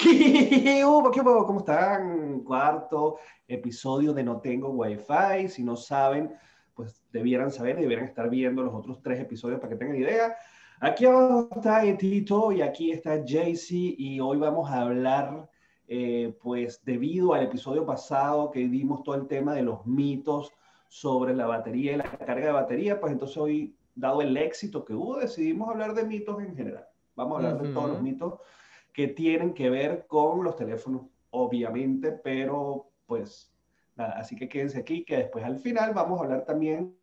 ¿Qué hubo? ¿Qué hubo? ¿Cómo están? Cuarto episodio de No Tengo Wi-Fi. Si no saben, pues debieran saber, debieran estar viendo los otros tres episodios para que tengan idea. Aquí abajo está Tito y aquí está Jaycee y hoy vamos a hablar, eh, pues debido al episodio pasado que dimos todo el tema de los mitos sobre la batería y la carga de batería, pues entonces hoy, dado el éxito que hubo, decidimos hablar de mitos en general. Vamos a hablar de todos los mitos que tienen que ver con los teléfonos, obviamente, pero pues nada, así que quédense aquí, que después al final vamos a hablar también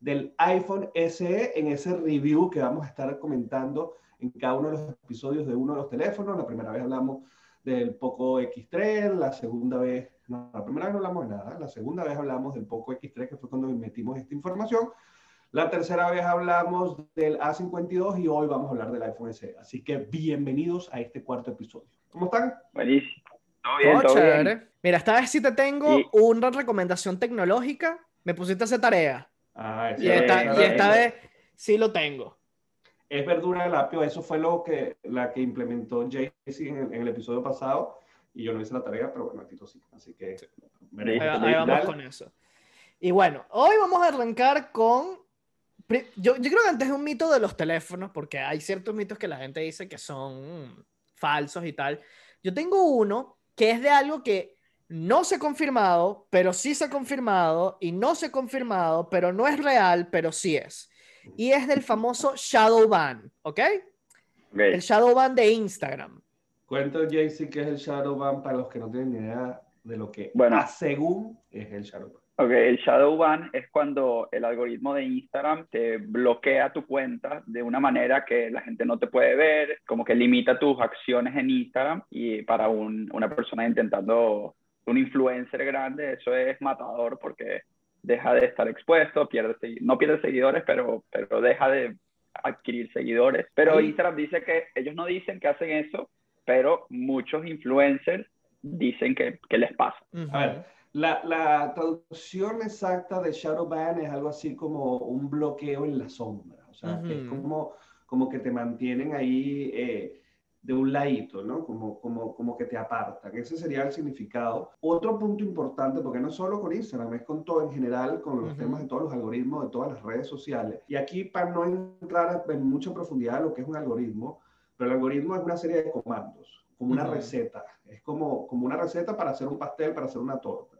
del iPhone SE en ese review que vamos a estar comentando en cada uno de los episodios de uno de los teléfonos. La primera vez hablamos del Poco X3, la segunda vez, no, la primera vez no hablamos de nada, la segunda vez hablamos del Poco X3, que fue cuando metimos esta información. La tercera vez hablamos del A52 y hoy vamos a hablar del iPhone SE. Así que bienvenidos a este cuarto episodio. ¿Cómo están? Buenísimo. Todo bien, todo chévere. Mira, esta vez sí te tengo una recomendación tecnológica. Me pusiste a hacer tarea. Ah, y esta, y esta vez sí lo tengo. Es verdura del apio. Eso fue lo que, la que implementó Jaycee en, en, el episodio pasado. Y yo no hice la tarea, pero bueno, Tito sí. Así que... Ahí, ahí vamos con eso. Y bueno, hoy vamos a arrancar con yo, yo, creo que antes es un mito de los teléfonos, porque hay ciertos mitos que la gente dice que son falsos y tal. Yo tengo uno que es de algo que no se ha confirmado, pero sí se ha confirmado, y no se ha confirmado, pero no es real, pero sí es. Y es del famoso Shadow Ban, ¿ok? El Shadow Ban de Instagram. Cuento, Jaycee, qué es el Shadow Ban para los que no tienen ni idea de lo que, bueno, según es el Shadow Ban. Ok, el shadow ban es cuando el algoritmo de Instagram te bloquea tu cuenta de una manera que la gente no te puede ver, como que limita tus acciones en Instagram y para una persona intentando, un influencer grande, eso es matador porque deja de estar expuesto, pierde, no pierde seguidores, pero, pero deja de adquirir seguidores. Pero Instagram dice que ellos no dicen que hacen eso, pero muchos influencers dicen que, que les pasa. A ver la, la, traducción exacta de shadow ban es algo así como un bloqueo en la sombra, o sea, es como, como que te mantienen ahí eh, de un ladito, ¿no? Como, como, como que te apartan. Ese sería el significado. Otro punto importante, porque no solo con Instagram, es con todo en general, con los temas de todos los algoritmos, de todas las redes sociales. Y aquí, para no entrar en mucha profundidad a lo que es un algoritmo, pero el algoritmo es una serie de comandos, como una receta. Es como, como una receta para hacer un pastel, para hacer una torta.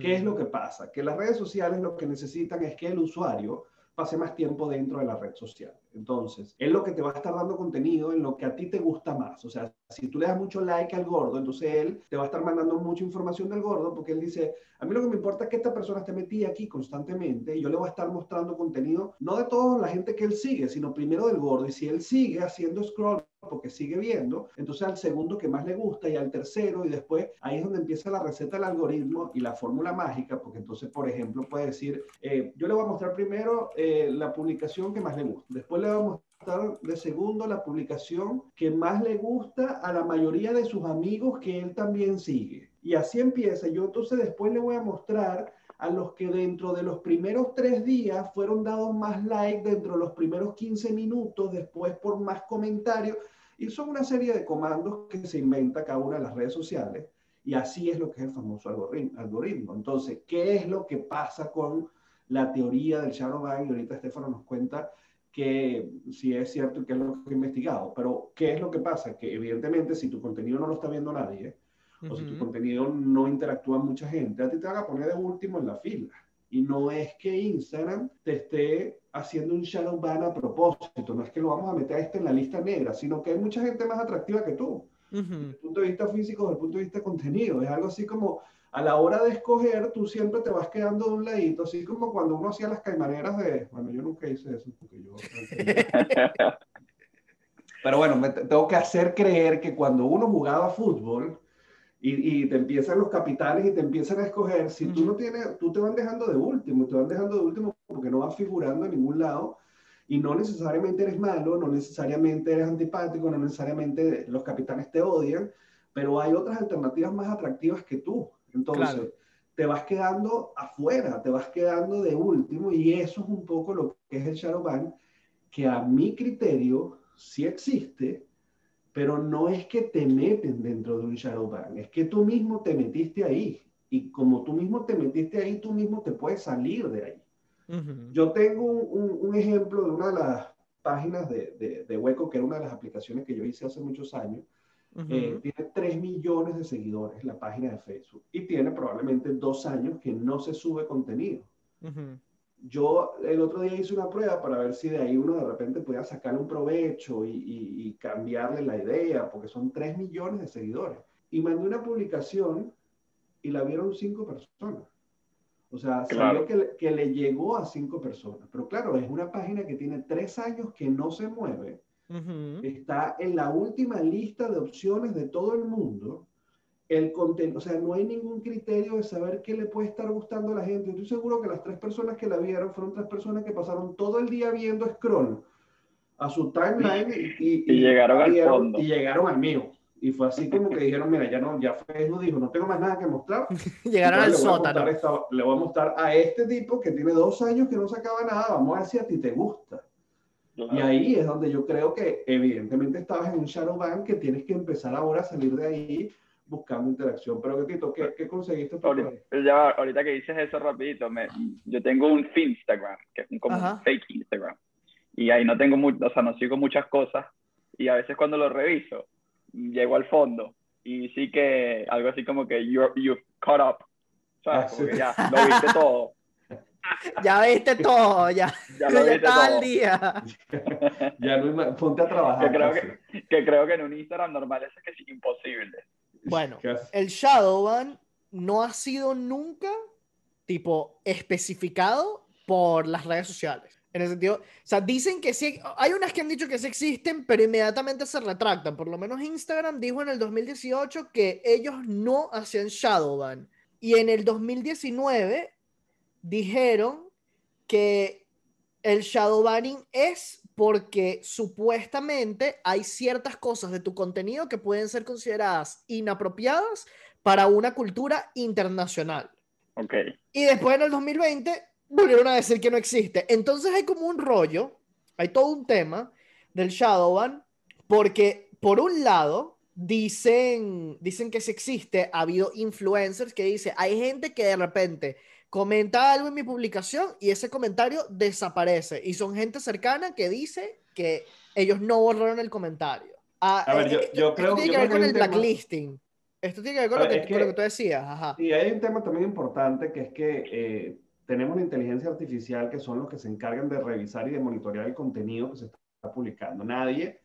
¿Qué es lo que pasa? Que las redes sociales lo que necesitan es que el usuario pase más tiempo dentro de la red social. Entonces, es lo que te va a estar dando contenido en lo que a ti te gusta más. O sea, si tú le das mucho like al gordo, entonces él te va a estar mandando mucha información del gordo porque él dice, a mí lo que me importa es que esta persona esté metida aquí constantemente y yo le voy a estar mostrando contenido, no de toda la gente que él sigue, sino primero del gordo. Y si él sigue haciendo scroll porque sigue viendo, entonces al segundo que más le gusta y al tercero y después ahí es donde empieza la receta del algoritmo y la fórmula mágica, porque entonces, por ejemplo, puede decir, eh, yo le voy a mostrar primero eh, la publicación que más le gusta, después le voy a mostrar de segundo la publicación que más le gusta a la mayoría de sus amigos que él también sigue. Y así empieza. Yo entonces después le voy a mostrar a los que dentro de los primeros tres días fueron dados más likes, dentro de los primeros 15 minutos, después por más comentarios. Y son una serie de comandos que se inventa cada una de las redes sociales. Y así es lo que es el famoso algoritmo. Entonces, ¿qué es lo que pasa con la teoría del shadow ban? Y ahorita Estefano nos cuenta que si es cierto y qué es lo que he investigado. Pero, ¿qué es lo que pasa? Que evidentemente si tu contenido no lo está viendo nadie, o si tu contenido no interactúa mucha gente, a ti te van a poner de último en la fila. Y no es que Instagram te esté haciendo un shadow ban a propósito, no es que lo vamos a meter a este en la lista negra, sino que hay mucha gente más atractiva que tú. Desde el punto de vista físico, desde el punto de vista de contenido. Es algo así como a la hora de escoger, tú siempre te vas quedando de un ladito, así como cuando uno hacía las caimaneras de. Bueno, yo nunca hice eso, porque yo. Pero bueno, me tengo que hacer creer que cuando uno jugaba fútbol, y, y, te empiezan los capitales y te empiezan a escoger, si tú no tienes, tú te van dejando de último, te van dejando de último porque no vas figurando en ningún lado y no necesariamente eres malo, no necesariamente eres antipático, no necesariamente los capitanes te odian, pero hay otras alternativas más atractivas que tú. Entonces, te vas quedando afuera, te vas quedando de último y eso es un poco lo que es el shadow ban, que a mi criterio sí existe, pero no es que te meten dentro de un shadow ban, es que tú mismo te metiste ahí. Y como tú mismo te metiste ahí, tú mismo te puedes salir de ahí. Yo tengo un, ejemplo de una de las páginas de, de, Hueco, que era una de las aplicaciones que yo hice hace muchos años. Eh, tiene 3 millones de seguidores la página de Facebook y tiene probablemente dos años que no se sube contenido. Yo el otro día hice una prueba para ver si de ahí uno de repente podía sacar un provecho y, y, cambiarle la idea, porque son 3 millones de seguidores. Y mandé una publicación y la vieron 5 personas. O sea, claro. que, que, le llegó a 5 personas. Pero claro, es una página que tiene 3 años que no se mueve. Está en la última lista de opciones de todo el mundo el contenido, o sea, no hay ningún criterio de saber qué le puede estar gustando a la gente. Estoy seguro que las tres personas que la vieron fueron tres personas que pasaron todo el día viendo scroll a su timeline y, llegaron al fondo. Y llegaron al mío. Y fue así como que dijeron, mira, ya no, ya Facebook dijo, no tengo más nada que mostrar. llegaron al sótano. le voy a mostrar a este tipo que tiene dos años que no sacaba nada, vamos a ver si a ti te gusta. Y ahí es donde yo creo que evidentemente estabas en un shadow ban que tienes que empezar ahora a salir de ahí buscando interacción. Pero, Tito, ¿qué, qué conseguiste? Ahorita, ya, ahorita que dices eso rapidito, me, yo tengo un Instagram, que es como un fake Instagram. Y ahí no tengo mucho, o sea, no sigo muchas cosas. Y a veces cuando lo reviso, llego al fondo y sí que algo así como que you're, you've caught up. ¿Sabes? Ah, ya, lo viste todo. ya viste todo, ya, ya lo viste todo. día. ya no, ponte a trabajar. Que creo que, que, creo que en un Instagram normal eso es que es imposible. Bueno, el Shadowban no ha sido nunca tipo especificado por las redes sociales. En el sentido, o sea, dicen que sí, hay unas que han dicho que sí existen, pero inmediatamente se retractan. Por lo menos Instagram dijo en el 2018 que ellos no hacían Shadowban. Y en el 2019 dijeron que el Shadowbanning es porque supuestamente hay ciertas cosas de tu contenido que pueden ser consideradas inapropiadas para una cultura internacional. Ok. Y después en el 2020 volvieron a decir que no existe. Entonces hay como un rollo, hay todo un tema del Shadowban, porque por un lado dicen, dicen que si existe, ha habido influencers que dicen, hay gente que de repente comenta algo en mi publicación y ese comentario desaparece. Y son gente cercana que dice que ellos no borraron el comentario. Ah, a ver, yo, eh, yo creo esto tiene que ver con el blacklisting. Esto tiene que ver con, lo que, con lo que, tú decías. Ajá. Y hay un tema también importante que es que eh, tenemos la inteligencia artificial que son los que se encargan de revisar y de monitorear el contenido que se está publicando. Nadie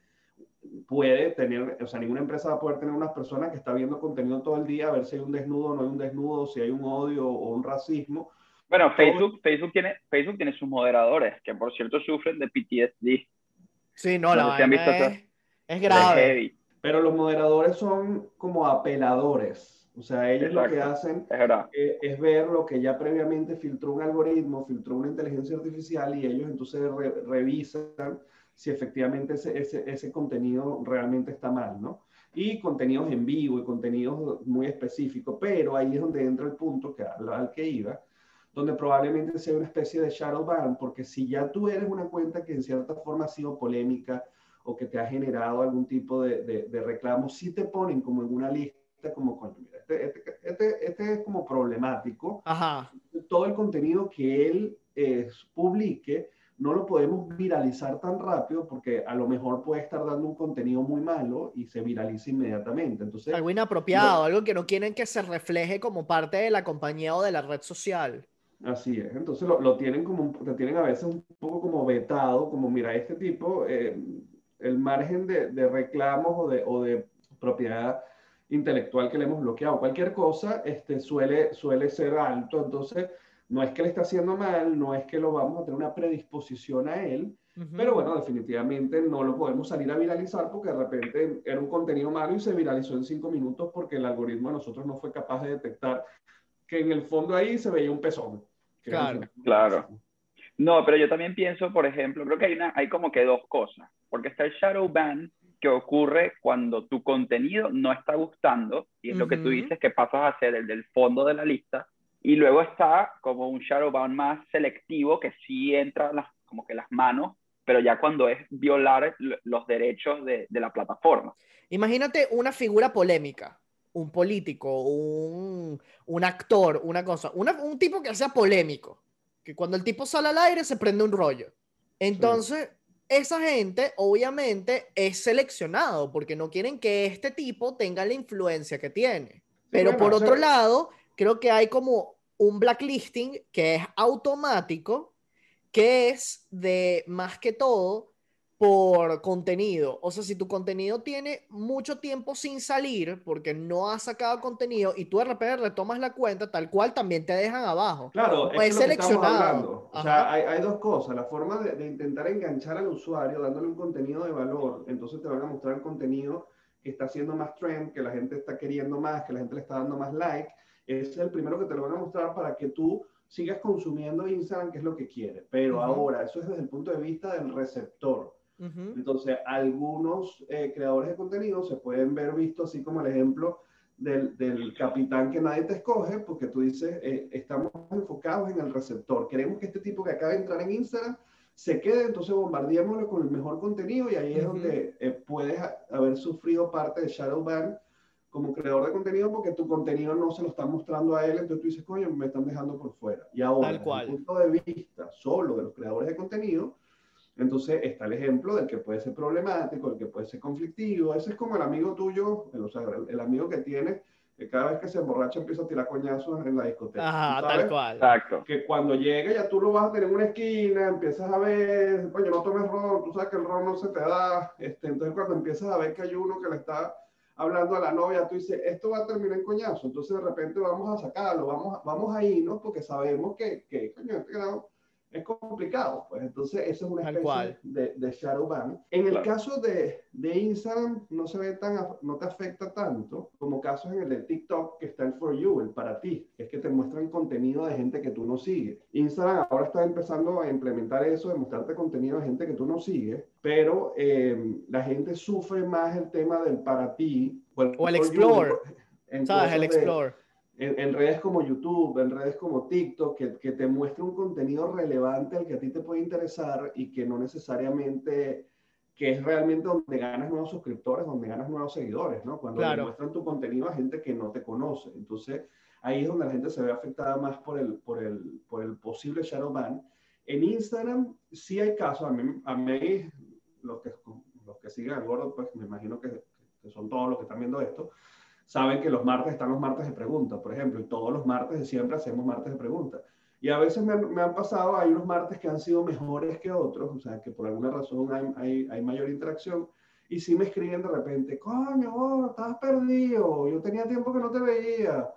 puede tener, o sea, ninguna empresa va a poder tener unas personas que está viendo contenido todo el día, a ver si hay un desnudo o no hay un desnudo, si hay un odio o un racismo. Bueno, Facebook, Facebook, tiene, Facebook tiene sus moderadores, que por cierto sufren de PTSD. Sí, no, la es, es, grave. Pero los moderadores son como apeladores. O sea, ellos lo que hacen es, es, ver lo que ya previamente filtró un algoritmo, filtró una inteligencia artificial y ellos entonces revisan si efectivamente ese, ese, ese, contenido realmente está mal, ¿no? Y contenidos en vivo y contenidos muy específicos, pero ahí es donde entra el punto que, al que iba, donde probablemente sea una especie de shadow ban, porque si ya tú eres una cuenta que en cierta forma ha sido polémica o que te ha generado algún tipo de, de, reclamo, sí te ponen como en una lista como, coño, mira, este, este, este, este, es como problemático. Ajá. Todo el contenido que él eh, publique no lo podemos viralizar tan rápido porque a lo mejor puede estar dando un contenido muy malo y se viraliza inmediatamente. Entonces, algo inapropiado, algo que no quieren que se refleje como parte de la compañía o de la red social. Así es, entonces lo, tienen como, lo tienen a veces un poco como vetado, como mira, este tipo, eh, el margen de, de reclamos o de, o de, propiedad intelectual que le hemos bloqueado, cualquier cosa, este, suele, suele ser alto, entonces no es que le está haciendo mal, no es que lo vamos a tener una predisposición a él, pero bueno, definitivamente no lo podemos salir a viralizar porque de repente era un contenido malo y se viralizó en cinco minutos porque el algoritmo de nosotros no fue capaz de detectar que en el fondo ahí se veía un pezón. Claro. claro. No, pero yo también pienso, por ejemplo, creo que hay, una, hay como que dos cosas, porque está el shadow ban que ocurre cuando tu contenido no está gustando, y es lo que tú dices que pasas a ser el del fondo de la lista, y luego está como un shadowban más selectivo que sí entra las, como que las manos, pero ya cuando es violar los derechos de, de la plataforma. Imagínate una figura polémica, un político, un, actor, una cosa, un tipo que sea polémico, que cuando el tipo sale al aire se prende un rollo. Entonces, esa gente obviamente es seleccionado porque no quieren que este tipo tenga la influencia que tiene. Pero por otro lado, creo que hay como un blacklisting que es automático, que es de más que todo por contenido. O sea, si tu contenido tiene mucho tiempo sin salir porque no has sacado contenido y tú de repente retomas la cuenta, tal cual también te dejan abajo. Claro, es, es seleccionado. O sea, hay, hay, dos cosas. La forma de, de, intentar enganchar al usuario dándole un contenido de valor, entonces te van a mostrar contenido que está haciendo más trend, que la gente está queriendo más, que la gente le está dando más like. Es el primero que te lo van a mostrar para que tú sigas consumiendo Instagram, que es lo que quiere. Pero ahora, eso es desde el punto de vista del receptor. Entonces, algunos eh, creadores de contenido se pueden ver vistos así como el ejemplo del, del, capitán que nadie te escoge, porque tú dices, eh, estamos enfocados en el receptor. Queremos que este tipo que acaba de entrar en Instagram se quede, entonces bombardeémoslo con el mejor contenido y ahí es donde eh, puedes haber sufrido parte de shadow ban como creador de contenido porque tu contenido no se lo está mostrando a él, entonces tú dices, coño, me están dejando por fuera. Y ahora, desde el punto de vista solo de los creadores de contenido, entonces está el ejemplo del que puede ser problemático, el que puede ser conflictivo. Ese es como el amigo tuyo, el, o sea, el, amigo que tiene, que cada vez que se emborracha empieza a tirar coñazos en la discoteca. Ajá, tal cual. Exacto. Que cuando llega ya tú lo vas a tener en una esquina, empiezas a ver, coño, no tomes ron, tú sabes que el ron no se te da. Este, entonces cuando empiezas a ver que hay uno que le está hablando a la novia, tú dices, esto va a terminar en coñazo. Entonces de repente vamos a sacarlo, vamos, vamos a irnos porque sabemos que, que coño, este grado es complicado, pues entonces eso es una especie de, de, shadow ban. En el caso de, de, Instagram no se ve tan, no te afecta tanto como casos en el de TikTok que está el for you, el para ti, es que te muestran contenido de gente que tú no sigues. Instagram ahora está empezando a implementar eso de mostrarte contenido de gente que tú no sigues, pero eh, la gente sufre más el tema del para ti o el, o el explore. ¿Sabes? El explore en, redes como YouTube, en redes como TikTok, que, que, te muestre un contenido relevante al que a ti te puede interesar y que no necesariamente, que es realmente donde ganas nuevos suscriptores, donde ganas nuevos seguidores, ¿no? Cuando muestran tu contenido a gente que no te conoce. Entonces, ahí es donde la gente se ve afectada más por el, por el, por el posible shadow ban. En Instagram sí hay casos, a mí, a mí los, que, los que siguen al gordo, pues me imagino que, que son todos los que están viendo esto, saben que los martes están los martes de preguntas, por ejemplo, y todos los martes de siempre hacemos martes de preguntas. Y a veces me han, pasado, hay unos martes que han sido mejores que otros, o sea, que por alguna razón hay, hay, hay mayor interacción, y sí me escriben de repente, coño, oh, estabas perdido, yo tenía tiempo que no te veía.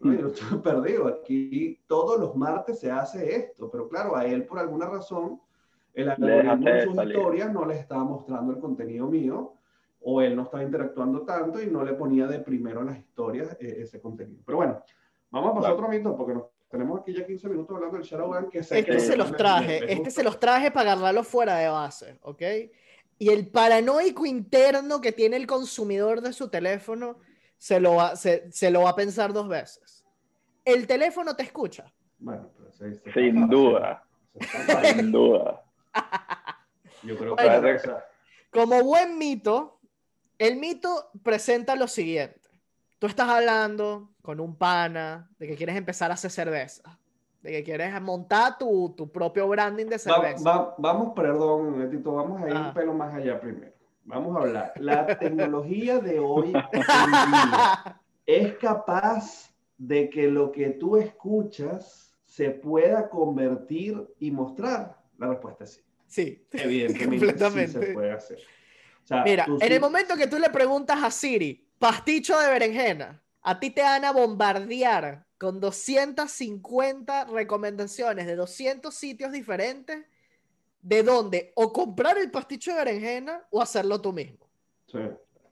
No, yo estoy perdido, aquí todos los martes se hace esto, pero claro, a él por alguna razón, el algoritmo de sus historias no les estaba mostrando el contenido mío, o él no estaba interactuando tanto y no le ponía de primero en las historias eh, ese contenido. Pero bueno, vamos a pasar a otro mito porque nos tenemos aquí ya 15 minutos hablando del Shadowban que Este que se los traje, este se los traje para agarrarlo fuera de base, ¿ok? Y el paranoico interno que tiene el consumidor de su teléfono se lo va, se, se lo va a pensar dos veces. El teléfono te escucha. Bueno, pues Sin duda. Sin duda. Yo creo que... como buen mito, el mito presenta lo siguiente. Tú estás hablando con un pana de que quieres empezar a hacer cerveza, de que quieres montar tu, tu propio branding de cerveza. vamos, perdón, Netito, vamos a ir un pelo más allá primero. Vamos a hablar. La tecnología de hoy es capaz de que lo que tú escuchas se pueda convertir y mostrar. La respuesta es sí. Sí, evidentemente sí se puede hacer. Mira, en el momento que tú le preguntas a Siri, pasticho de berenjena, a ti te van a bombardear con 250 recomendaciones de 200 sitios diferentes de dónde o comprar el pasticho de berenjena o hacerlo tú mismo. Sí.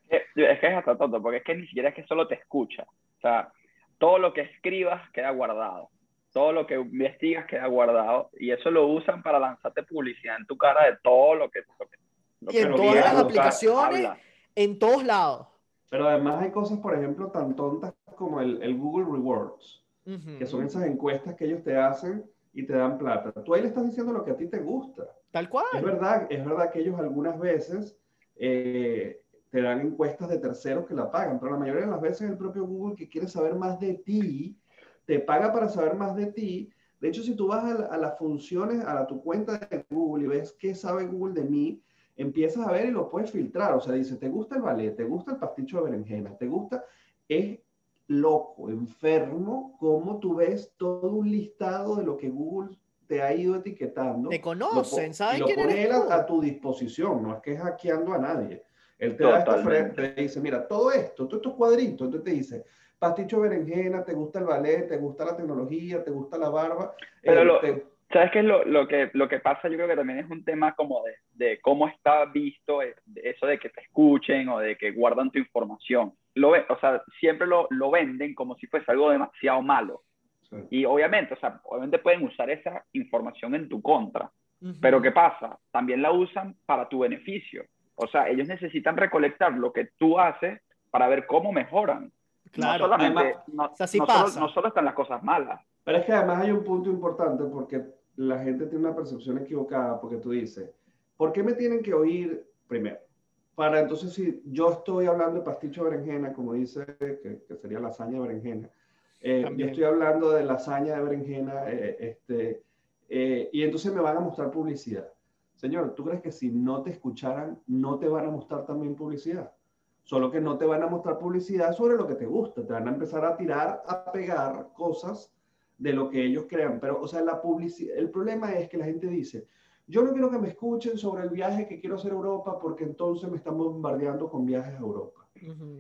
Es que es hasta tonto, porque es que ni siquiera es que solo te escucha. O sea, todo lo que escribas queda guardado. Todo lo que investigas queda guardado. Y eso lo usan para lanzarte publicidad en tu cara de todo lo que, lo que y en todas las aplicaciones, en todos lados. Pero además hay cosas, por ejemplo, tan tontas como el, el Google Rewards, que son esas encuestas que ellos te hacen y te dan plata. Tú ahí le estás diciendo lo que a ti te gusta. Tal cual. Es verdad, es verdad que ellos algunas veces eh, te dan encuestas de terceros que la pagan, pero la mayoría de las veces el propio Google que quiere saber más de ti, te paga para saber más de ti. De hecho, si tú vas a, las funciones, a tu cuenta de Google y ves qué sabe Google de mí, empiezas a ver y lo puedes filtrar. O sea, dice, ¿te gusta el ballet? ¿Te gusta el pasticho de berenjena? ¿Te gusta? Es loco, enfermo, cómo tú ves todo un listado de lo que Google te ha ido etiquetando. Te conocen, ¿saben lo pone a, tu disposición, no es que es hackeando a nadie. Él te da esta frente, te dice, mira, todo esto, todos estos cuadritos, entonces te dice, pasticho berenjena, te gusta el ballet, te gusta la tecnología, te gusta la barba. Pero eh, ¿Sabes qué es lo, lo, que, lo que pasa? Yo creo que también es un tema como de, de cómo está visto eh, eso de que te escuchen o de que guardan tu información. Lo, o sea, siempre lo, lo venden como si fuese algo demasiado malo. Y obviamente, o sea, obviamente pueden usar esa información en tu contra. Pero ¿qué pasa? También la usan para tu beneficio. O sea, ellos necesitan recolectar lo que tú haces para ver cómo mejoran. Claro, no solamente, no, Solo, no solo están las cosas malas. Pero es que además hay un punto importante porque la gente tiene una percepción equivocada porque tú dices, ¿por qué me tienen que oír primero? Para entonces, si yo estoy hablando de pasticho de berenjena, como dice, que, sería lasaña de berenjena, eh, yo estoy hablando de lasaña de berenjena, eh, este, eh, y entonces me van a mostrar publicidad. Señor, ¿tú crees que si no te escucharan, no te van a mostrar también publicidad? Solo que no te van a mostrar publicidad sobre lo que te gusta, te van a empezar a tirar, a pegar cosas de lo que ellos crean. Pero, o sea, la publicidad, el problema es que la gente dice, yo no quiero que me escuchen sobre el viaje que quiero hacer a Europa porque entonces me están bombardeando con viajes a Europa.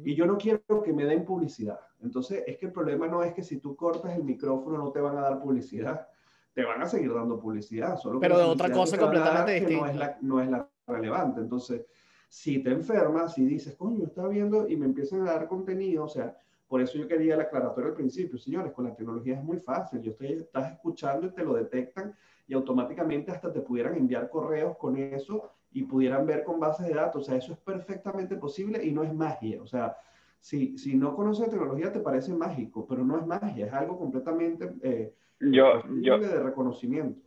Y yo no quiero que me den publicidad. Entonces, es que el problema no es que si tú cortas el micrófono no te van a dar publicidad, te van a seguir dando publicidad. Solo Pero de otra cosa completamente distinta. No es, la, no es la relevante. Entonces, si te enfermas, si dices, coño, está viendo y me empiezan a dar contenido, o sea, por eso yo quería la aclaratoria al principio, señores, con la tecnología es muy fácil. Yo estoy, estás escuchando y te lo detectan y automáticamente hasta te pudieran enviar correos con eso y pudieran ver con bases de datos. O sea, eso es perfectamente posible y no es magia. O sea, si, si no conoces tecnología te parece mágico, pero no es magia, es algo completamente eh, yo, yo, de reconocimiento.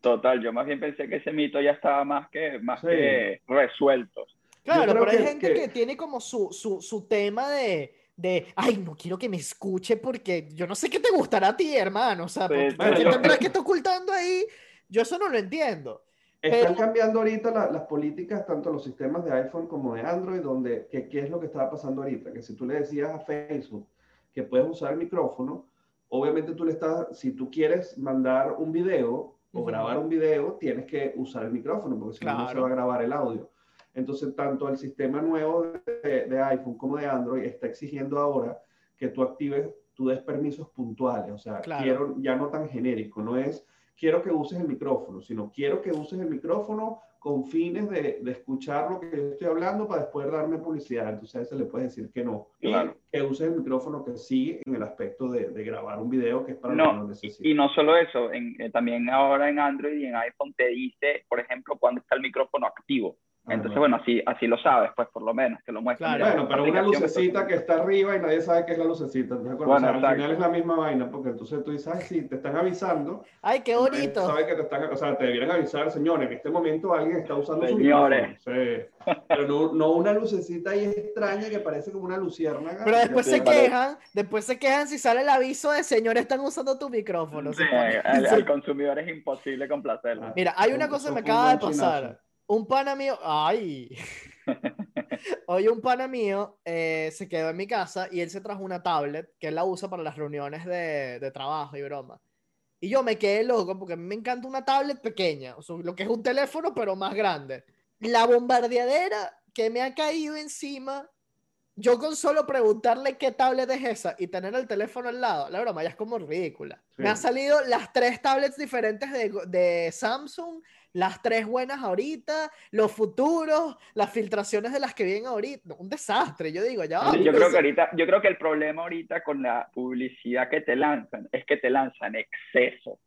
Total, yo más bien pensé que ese mito ya estaba más que, más que resuelto. Claro, pero hay gente que... tiene como su, su, su tema de de, ay, no quiero que me escuche porque yo no sé qué te gustará a ti, hermano. O sea, ¿por, qué tendrás que estar ocultando ahí? Yo eso no lo entiendo. Están cambiando ahorita las políticas, tanto los sistemas de iPhone como de Android, donde, ¿qué es lo que estaba pasando ahorita? Que si tú le decías a Facebook que puedes usar el micrófono, obviamente tú le estás, si tú quieres mandar un video o grabar un video, tienes que usar el micrófono, porque si no, no se va a grabar el audio. Entonces, tanto el sistema nuevo de, iPhone como de Android está exigiendo ahora que tú actives, tú des permisos puntuales, o sea, quiero ya no tan genérico, no es quiero que uses el micrófono, sino quiero que uses el micrófono con fines de, de escuchar lo que yo estoy hablando para después darme publicidad. Entonces a ese le puedes decir que no. Claro. que uses el micrófono que sí en el aspecto de, de grabar un video que es para no, lo que. Y no solo eso, en, eh, también ahora en Android y en iPhone te dice, por ejemplo, cuando está el micrófono activo. Ah, Entonces, bueno, así, así lo sabes, pues por lo menos, te lo muestra. bueno, pero una lucecita que, está arriba y nadie sabe qué es la lucecita. Entonces, bueno, al final es la misma vaina, porque entonces tú dices, ay, sí, te están avisando. Ay, qué bonito. Sabes que te están, o sea, te debieran avisar, señores, en este momento alguien está usando señores. su sí. Pero no, no, una lucecita ahí extraña que parece como una luciérnaga. Pero después se quejan, después se quejan si sale el aviso de señores están usando tu micrófono. Sí, al, consumidor es imposible complacerlo. Mira, hay una cosa que me acaba de pasar un pana mío, ay, hoy un pana mío eh, se quedó en mi casa y él se trajo una tablet que él la usa para las reuniones de, de trabajo y broma. Y yo me quedé loco porque a mí me encanta una tablet pequeña, o sea, lo que es un teléfono pero más grande. La bombardeadera que me ha caído encima, yo con solo preguntarle qué tablet es esa y tener el teléfono al lado, la broma ya es como ridícula. Me han salido las tres tablets diferentes de, de Samsung las tres buenas ahorita, los futuros, las filtraciones de las que vienen ahorita. Un desastre, yo digo, ya. yo creo que ahorita, yo creo que el problema ahorita con la publicidad que te lanzan es que te lanzan exceso.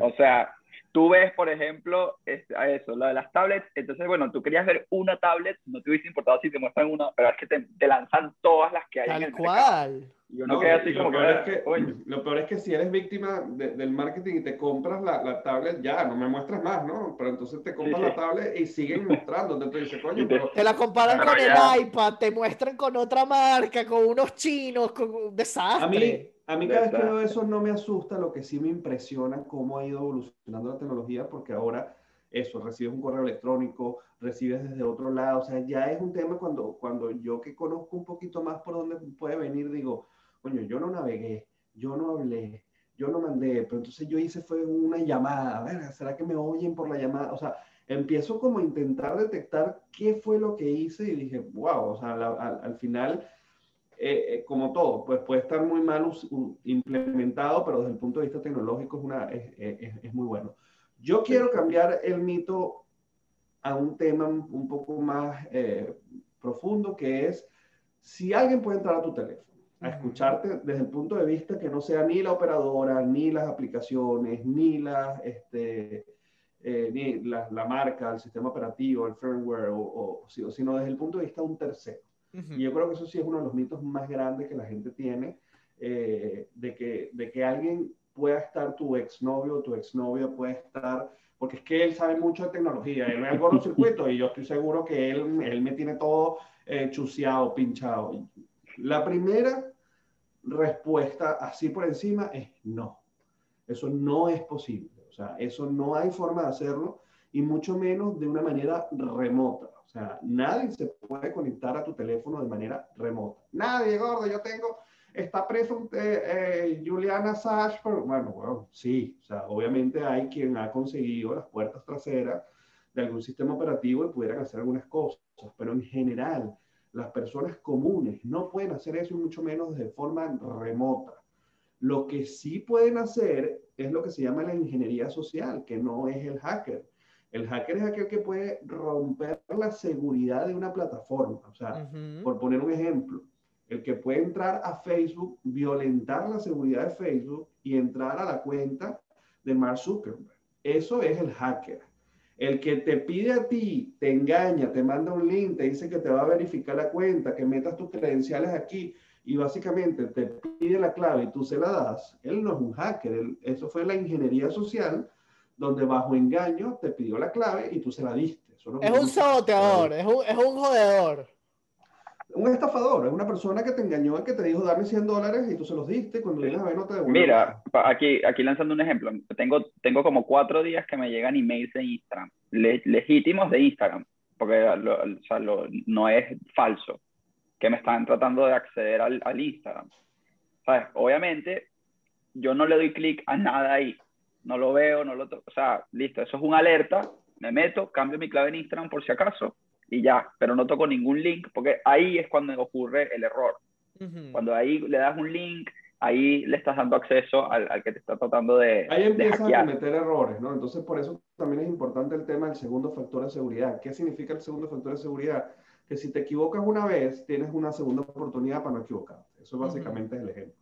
O sea, tú ves, por ejemplo, eso, lo de las tablets, entonces, bueno, tú querías ver una tablet, no te hubiese importado si te muestran una, pero es que te, lanzan todas las que hay Tal en el cual. Yo no, quedé así como que, Lo peor es que si eres víctima del marketing y te compras la, la, tablet, ya, no me muestras más, ¿no? Pero entonces te compras la tablet y siguen mostrando. Te, dice, coño, pero... te la comparan con el iPad, te muestran con otra marca, con unos chinos, con un desastre. A mí, a mí cada vez que veo eso no me asusta, lo que sí me impresiona cómo ha ido evolucionando la tecnología, porque ahora eso, recibes un correo electrónico, recibes desde otro lado, o sea, ya es un tema cuando, cuando yo que conozco un poquito más por dónde puede venir, digo, coño, yo no navegué, yo no hablé, yo no mandé, pero entonces yo hice fue una llamada, a ver, ¿será que me oyen por la llamada? O sea, empiezo como a intentar detectar qué fue lo que hice y dije, wow, o sea, al, final, eh, eh, como todo, pues puede estar muy mal implementado, pero desde el punto de vista tecnológico es, una, es, es, muy bueno. Yo quiero cambiar el mito a un tema un poco más eh, profundo, que es si alguien puede entrar a tu teléfono a escucharte desde el punto de vista que no sea ni la operadora, ni las aplicaciones, ni, la, este, eh, ni la, la, marca, el sistema operativo, el firmware, o, o, sino desde el punto de vista de un tercero. Y yo creo que eso sí es uno de los mitos más grandes que la gente tiene, eh, de, que, de que alguien pueda estar tu exnovio o tu exnovia puede estar, porque es que él sabe mucho de tecnología, él ve el circuito y yo estoy seguro que él, él me tiene todo eh, chuceado, pinchado. La primera respuesta así por encima es no. Eso no es posible. O sea, eso no hay forma de hacerlo y mucho menos de una manera remota. O sea, nadie se puede conectar a tu teléfono de manera remota. Nadie, gordo, yo tengo, está preso eh, eh, Juliana Assange, bueno, bueno, sí, o sea, obviamente hay quien ha conseguido las puertas traseras de algún sistema operativo y pudieran hacer algunas cosas, pero en general las personas comunes no pueden hacer eso y mucho menos de forma remota. Lo que sí pueden hacer es lo que se llama la ingeniería social, que no es el hacker. El hacker es aquel que puede romper la seguridad de una plataforma. O sea, por poner un ejemplo, el que puede entrar a Facebook, violentar la seguridad de Facebook y entrar a la cuenta de Mark Zuckerberg. Eso es el hacker. El que te pide a ti, te engaña, te manda un link, te dice que te va a verificar la cuenta, que metas tus credenciales aquí y básicamente te pide la clave y tú se la das, él no es un hacker, eso fue la ingeniería social donde bajo engaño te pidió la clave y tú se la diste. es un saboteador, es un, es un jodedor un estafador, es una persona que te engañó, que te dijo dame 100 dólares y tú se los diste, cuando vienes a ver no te. Mira, aquí, aquí lanzando un ejemplo, tengo, tengo como cuatro días que me llegan emails de Instagram, legítimos de Instagram, porque o sea, no es falso, que me están tratando de acceder al, al Instagram. ¿Sabes? Obviamente, yo no le doy clic a nada ahí, no lo veo, no lo... O sea, listo, eso es un alerta, me meto, cambio mi clave en Instagram por si acaso, y ya, pero no toco ningún link porque ahí es cuando ocurre el error. Cuando ahí le das un link, ahí le estás dando acceso al, al que te está tratando de Ahí empiezas a cometer errores, ¿no? Entonces, por eso también es importante el tema del segundo factor de seguridad. ¿Qué significa el segundo factor de seguridad? Que si te equivocas una vez, tienes una segunda oportunidad para no equivocarte. Eso básicamente es el ejemplo.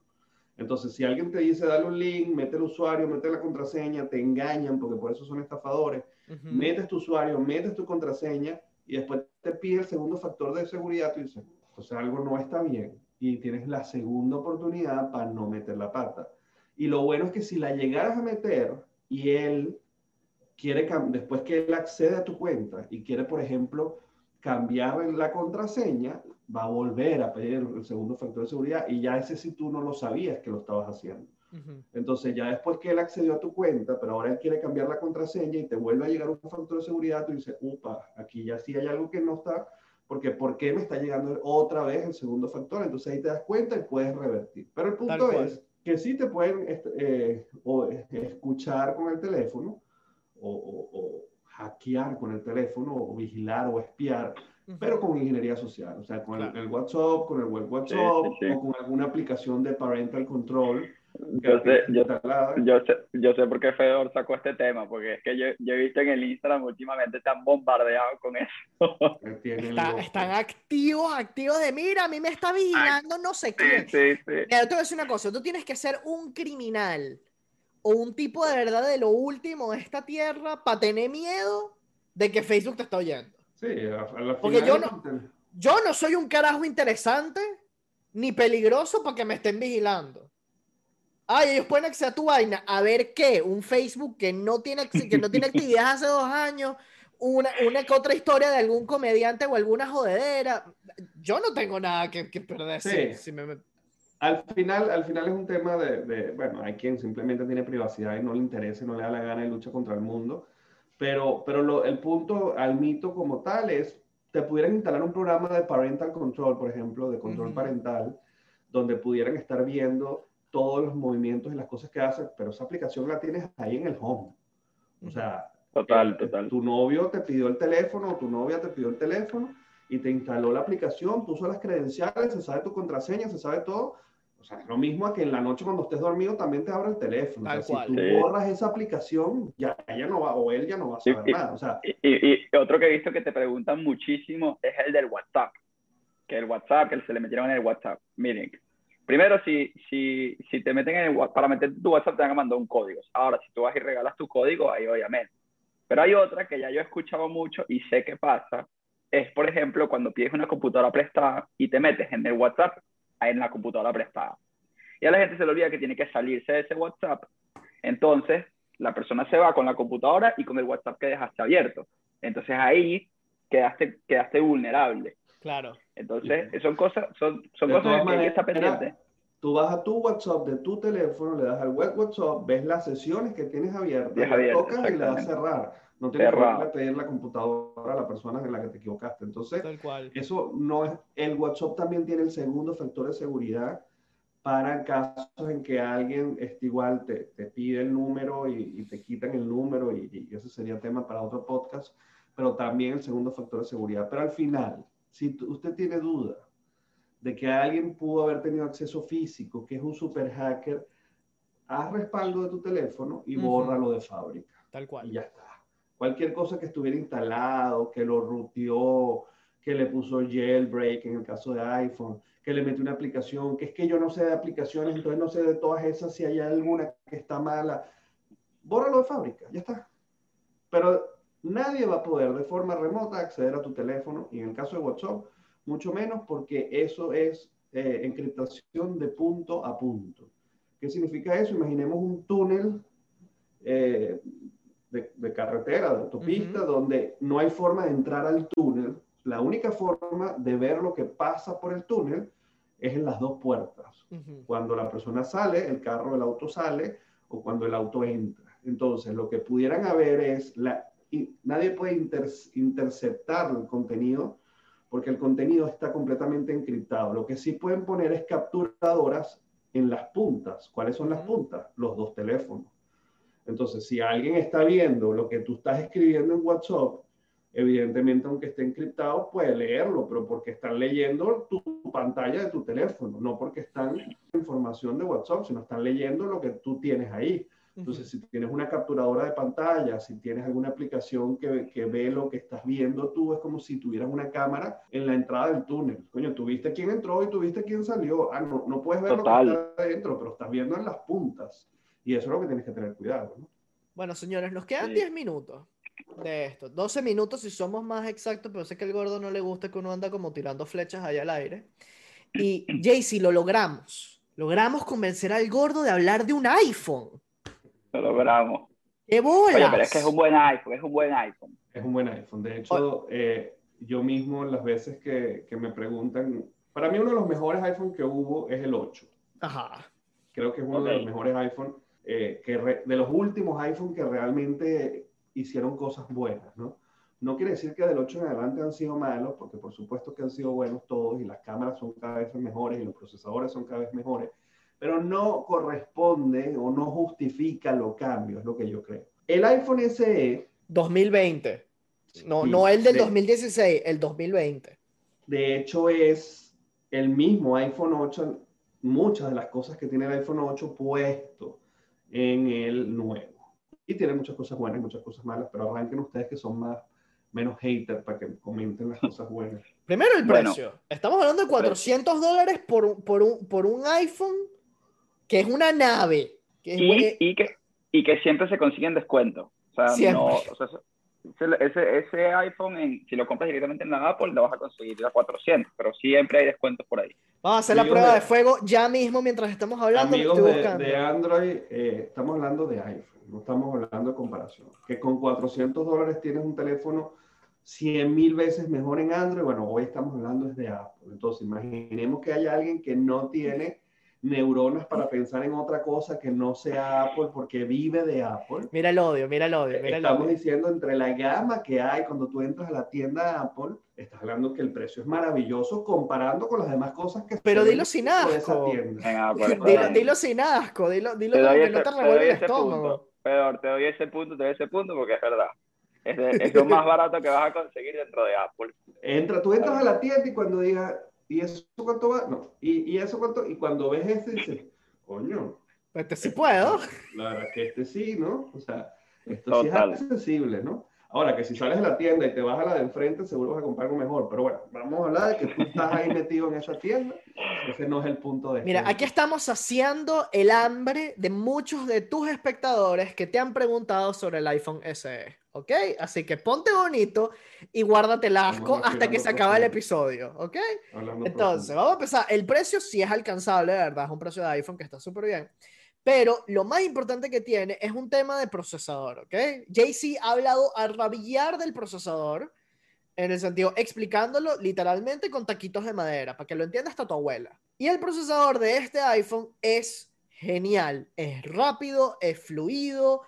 Entonces, si alguien te dice, dale un link, mete el usuario, mete la contraseña, te engañan, porque por eso son estafadores, metes tu usuario, metes tu contraseña, y después te pide el segundo factor de seguridad, tú dices, sea, algo no está bien y tienes la segunda oportunidad para no meter la pata. Y lo bueno es que si la llegaras a meter y él quiere, después que él accede a tu cuenta y quiere, por ejemplo, cambiar la contraseña, va a volver a pedir el segundo factor de seguridad y ya ese si tú no lo sabías que lo estabas haciendo. Entonces, ya después que él accedió a tu cuenta, pero ahora él quiere cambiar la contraseña y te vuelve a llegar un factor de seguridad, tú dices, upa, aquí ya sí hay algo que no está, porque ¿por qué me está llegando otra vez el segundo factor? Entonces ahí te das cuenta y puedes revertir. Pero el punto es que sí te pueden este, eh, o, escuchar con el teléfono o, hackear con el teléfono o vigilar o espiar, pero con ingeniería social, o sea, con el, WhatsApp, con el web WhatsApp o con alguna aplicación de parental control yo sé, yo, yo, sé, yo sé por qué Fedor sacó este tema, porque es que yo, yo he visto en el Instagram últimamente están bombardeados con eso. están activos, activos de mira, a mí me está vigilando no sé qué. Sí, sí, Mira, te voy a decir una cosa, tú tienes que ser un criminal o un tipo de verdad de lo último de esta tierra para tener miedo de que Facebook te está oyendo. Sí, a, Porque yo no, yo no soy un carajo interesante ni peligroso para que me estén vigilando. Ay, ellos pueden acceder a tu vaina a ver qué, un Facebook que no tiene, que no tiene actividad hace dos años, una, una que otra historia de algún comediante o alguna jodedera. Yo no tengo nada que, que perder. Sí. Al final, al final es un tema de, de, bueno, hay quien simplemente tiene privacidad y no le interesa, no le da la gana y lucha contra el mundo. Pero, pero lo, el punto al mito como tal es, te pudieran instalar un programa de parental control, por ejemplo, de control parental, donde pudieran estar viendo todos los movimientos y las cosas que hace, pero esa aplicación la tienes ahí en el home. O sea, total, eh, total. Tu novio te pidió el teléfono o tu novia te pidió el teléfono y te instaló la aplicación, puso las credenciales, se sabe tu contraseña, se sabe todo. O sea, es lo mismo a que en la noche cuando estés dormido también te abra el teléfono. o sea, si tú borras esa aplicación, ya ella no va, o él ya no va a saber nada. O sea, y, y, otro que he visto que te preguntan muchísimo es el del WhatsApp. Que el WhatsApp, que se le metieron en el WhatsApp. Miren, Primero, si, si, si te meten en el, para meter tu WhatsApp te van a mandar un código. Ahora, si tú vas y regalas tu código, ahí obviamente. Pero hay otra que ya yo he escuchado mucho y sé qué pasa. Es, por ejemplo, cuando pides una computadora prestada y te metes en el WhatsApp en la computadora prestada. Y a la gente se le olvida que tiene que salirse de ese WhatsApp. Entonces, la persona se va con la computadora y con el WhatsApp que dejaste abierto. Entonces ahí quedaste, quedaste vulnerable. Claro. Entonces, son cosas, son, son cosas que hay que estar pendiente. Tú vas a tu WhatsApp de tu teléfono, le das al web WhatsApp, ves las sesiones que tienes abiertas, tocas y le das cerrar. No tienes que pedir la computadora a la persona en la que te equivocaste. Entonces, eso no es. El WhatsApp también tiene el segundo factor de seguridad para casos en que alguien este, igual te, te pide el número y, te quitan el número, y, y ese sería tema para otro podcast, pero también el segundo factor de seguridad. Pero al final, si usted tiene duda de que alguien pudo haber tenido acceso físico, que es un super hacker, haz respaldo de tu teléfono y bórralo de fábrica. Tal cual. Y ya está. Cualquier cosa que estuviera instalado, que lo ruteó, que le puso jailbreak en el caso de iPhone, que le metió una aplicación, que es que yo no sé de aplicaciones, entonces no sé de todas esas si hay alguna que está mala. Bórralo de fábrica, ya está. Pero Nadie va a poder de forma remota acceder a tu teléfono y en el caso de WhatsApp, mucho menos porque eso es eh, encriptación de punto a punto. ¿Qué significa eso? Imaginemos un túnel eh, de, carretera, de autopista, donde no hay forma de entrar al túnel. La única forma de ver lo que pasa por el túnel es en las dos puertas. Cuando la persona sale, el carro, el auto sale, o cuando el auto entra. Entonces, lo que pudieran haber es la nadie puede interceptar el contenido porque el contenido está completamente encriptado. Lo que sí pueden poner es capturadoras en las puntas. ¿Cuáles son las puntas? Los dos teléfonos. Entonces, si alguien está viendo lo que tú estás escribiendo en WhatsApp, evidentemente, aunque esté encriptado, puede leerlo, pero porque están leyendo tu pantalla de tu teléfono, no porque están información de WhatsApp, sino están leyendo lo que tú tienes ahí. Entonces, si tienes una capturadora de pantalla, si tienes alguna aplicación que, que, ve lo que estás viendo tú, es como si tuvieras una cámara en la entrada del túnel. Coño, tuviste quién entró y tuviste quién salió. Ah, no, no puedes ver lo que está adentro, pero estás viendo en las puntas. Y eso es lo que tienes que tener cuidado. ¿no? Bueno, señores, nos quedan 10 minutos de esto. 12 minutos si somos más exactos, pero sé que al gordo no le gusta que uno anda como tirando flechas allá al aire. Y Jaycee, lo logramos. Logramos convencer al gordo de hablar de un iPhone. Lo logramos. ¡Qué Oye, pero es que es un buen iPhone, es un buen iPhone. Es un buen iPhone. De hecho, eh, yo mismo las veces que, que, me preguntan, para mí uno de los mejores iPhone que hubo es el 8. Ajá. Creo que es uno de los mejores iPhone, eh, que de los últimos iPhone que realmente hicieron cosas buenas, ¿no? No quiere decir que del 8 en adelante han sido malos, porque por supuesto que han sido buenos todos y las cámaras son cada vez mejores y los procesadores son cada vez mejores pero no corresponde o no justifica los cambios, es lo que yo creo. El iPhone SE... 2020. No, no el del 2016, el 2020. De hecho, es el mismo iPhone 8, muchas de las cosas que tiene el iPhone 8 puesto en el nuevo. Y tiene muchas cosas buenas y muchas cosas malas, pero arranquen ustedes que son más menos haters para que comenten las cosas buenas. Primero el precio. Estamos hablando de 400 dólares por, por, un, por un iPhone que es una nave. y, que, y que siempre se consiguen descuento. O sea, no, ese, ese iPhone, en, si lo compras directamente en la Apple, lo vas a conseguir a 400, pero siempre hay descuentos por ahí. Vamos a hacer la prueba de, fuego ya mismo mientras estamos hablando. Amigos de, de, Android, eh, estamos hablando de iPhone, no estamos hablando de comparación. Que con 400 dólares tienes un teléfono 100 mil veces mejor en Android. Bueno, hoy estamos hablando de Apple. Entonces, imaginemos que haya alguien que no tiene neuronas para pensar en otra cosa que no sea Apple porque vive de Apple. Mira el odio, mira el odio. Mira Estamos diciendo entre la gama que hay cuando tú entras a la tienda de Apple, estás hablando que el precio es maravilloso comparando con las demás cosas que Pero dilo sin asco. dilo, dilo, sin asco, dilo, dilo que no te revuelve el estómago. Te doy ese punto, te doy ese punto porque es verdad. Es, es, lo más barato que vas a conseguir dentro de Apple. Entra, tú entras a la tienda y cuando digas, ¿y eso cuánto va? No, ¿y, y eso cuánto? Y cuando ves este, dices, coño. Este sí puedo. La verdad que este sí, ¿no? O sea, esto sí es accesible, ¿no? Ahora, que si sales de la tienda y te vas a la de enfrente, seguro vas a comprar algo mejor. Pero bueno, vamos a hablar de que tú estás ahí metido en esa tienda. Ese no es el punto de... Mira, aquí estamos saciando el hambre de muchos de tus espectadores que te han preguntado sobre el iPhone SE. ¿Ok? Así que ponte bonito y guárdate el asco hasta que se acabe el episodio. ¿Ok? Entonces, vamos a empezar. El precio sí es alcanzable, de verdad. Es un precio de iPhone que está súper bien. Pero lo más importante que tiene es un tema de procesador, ¿ok? JC ha hablado a rabillar del procesador, en el sentido, explicándolo literalmente con taquitos de madera, para que lo entienda hasta tu abuela. Y el procesador de este iPhone es genial, es rápido, es fluido.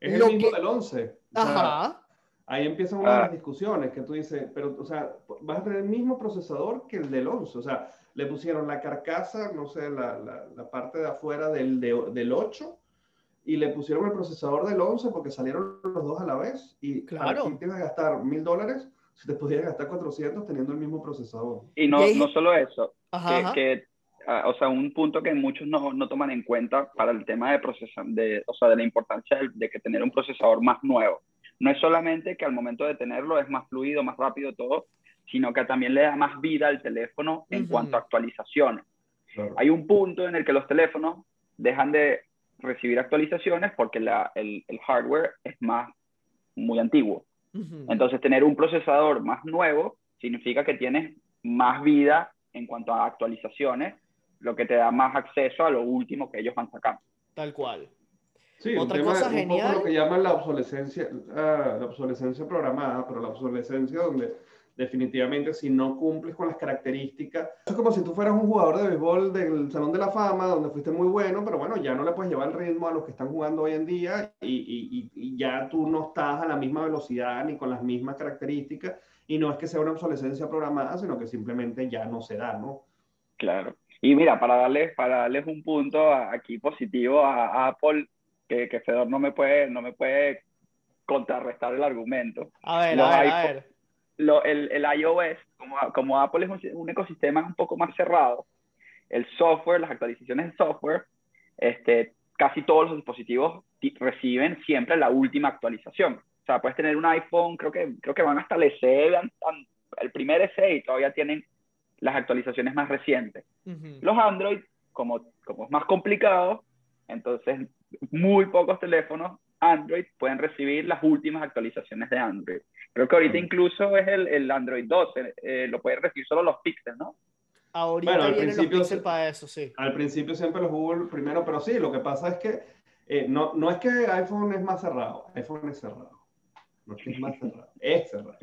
Es el mismo del 11. Ajá. Ahí empiezan una de las ah. discusiones que tú dices, pero, o sea, vas a tener el mismo procesador que el del 11. O sea, le pusieron la carcasa, no sé, la, la, parte de afuera del, del 8 y le pusieron el procesador del 11 porque salieron los dos a la vez. Y claro. aquí tienes que gastar mil dólares si te pudieras gastar 400 teniendo el mismo procesador. Y no, no solo eso, que, que o sea, un punto que muchos no, no, toman en cuenta para el tema de procesador, de, o sea, de la importancia de, de, que tener un procesador más nuevo. No es solamente que al momento de tenerlo es más fluido, más rápido todo, sino que también le da más vida al teléfono en cuanto a actualizaciones. Hay un punto en el que los teléfonos dejan de recibir actualizaciones porque la, el, el, hardware es más muy antiguo. Entonces, tener un procesador más nuevo significa que tienes más vida en cuanto a actualizaciones, lo que te da más acceso a lo último que ellos van sacando. Tal cual. Sí, Otra cosa genial. lo que llaman la obsolescencia, ah, la obsolescencia programada, pero la obsolescencia donde definitivamente si no cumples con las características. Es como si tú fueras un jugador de béisbol del Salón de la Fama, donde fuiste muy bueno, pero bueno, ya no le puedes llevar el ritmo a los que están jugando hoy en día y, y, ya tú no estás a la misma velocidad ni con las mismas características. Y no es que sea una obsolescencia programada, sino que simplemente ya no se da, ¿no? Claro. Y mira, para darles, para darles un punto aquí positivo a, Apple, que, que Fedor no me puede, no me puede contrarrestar el argumento. A ver, a ver, a ver el, el, iOS, como, como Apple es un, ecosistema un poco más cerrado, el software, las actualizaciones de software, este, casi todos los dispositivos reciben siempre la última actualización. O sea, puedes tener un iPhone, creo que, creo que van hasta el SE, el primer SE y todavía tienen las actualizaciones más recientes. Los Android, como, como es más complicado, entonces muy pocos teléfonos Android pueden recibir las últimas actualizaciones de Android. Creo que ahorita incluso es el, el Android 12, eh, lo pueden recibir solo los Pixel, ¿no? Ahorita bueno, al principio, los Pixel para eso, sí. Al principio siempre los Google primero, pero sí, lo que pasa es que eh, no, no es que iPhone es más cerrado, iPhone es cerrado. No es que es más cerrado, es cerrado.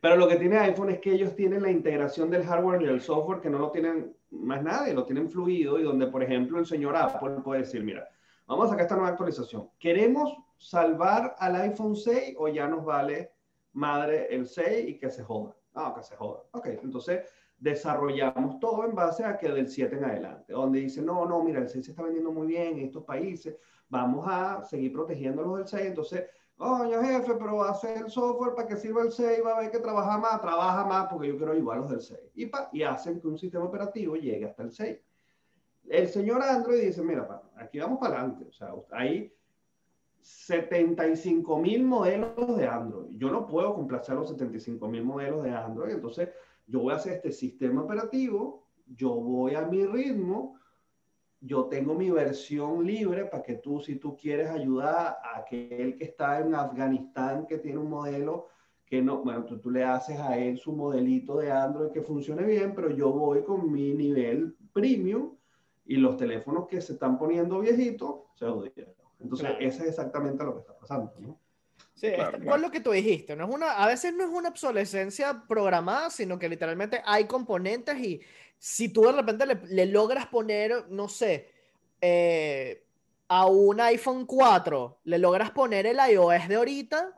Pero lo que tiene iPhone es que ellos tienen la integración del hardware y del software que no lo tienen más nadie, lo tienen fluido y donde, por ejemplo, el señor Apple puede decir, mira, vamos a sacar esta nueva actualización. ¿Queremos salvar al iPhone 6 o ya nos vale madre el 6 y que se joda. Ah, que se joda. Ok, entonces desarrollamos todo en base a que del 7 en adelante, donde dice, no, no, mira, el 6 se está vendiendo muy bien en estos países, vamos a seguir protegiendo los del 6, entonces, oye jefe, pero hacer el software para que sirva el 6, va a ver que trabaja más, trabaja más porque yo quiero ayudar a los del 6. Y, pa, y hacen que un sistema operativo llegue hasta el 6. El señor Android dice, mira, aquí vamos para adelante, o sea, ahí 75 mil modelos de Android. Yo no puedo complacer los 75 mil modelos de Android, entonces yo voy a hacer este sistema operativo, yo voy a mi ritmo, yo tengo mi versión libre para que tú, si tú quieres ayudar a aquel que está en Afganistán, que tiene un modelo que no, bueno, tú, tú, le haces a él su modelito de Android que funcione bien, pero yo voy con mi nivel premium y los teléfonos que se están poniendo viejitos se odian. Entonces, eso es exactamente lo que está pasando, ¿no? Sí, es lo que tú dijiste, no es una, a veces no es una obsolescencia programada, sino que literalmente hay componentes y si tú de repente le, logras poner, no sé, eh, a un iPhone 4, le logras poner el iOS de ahorita,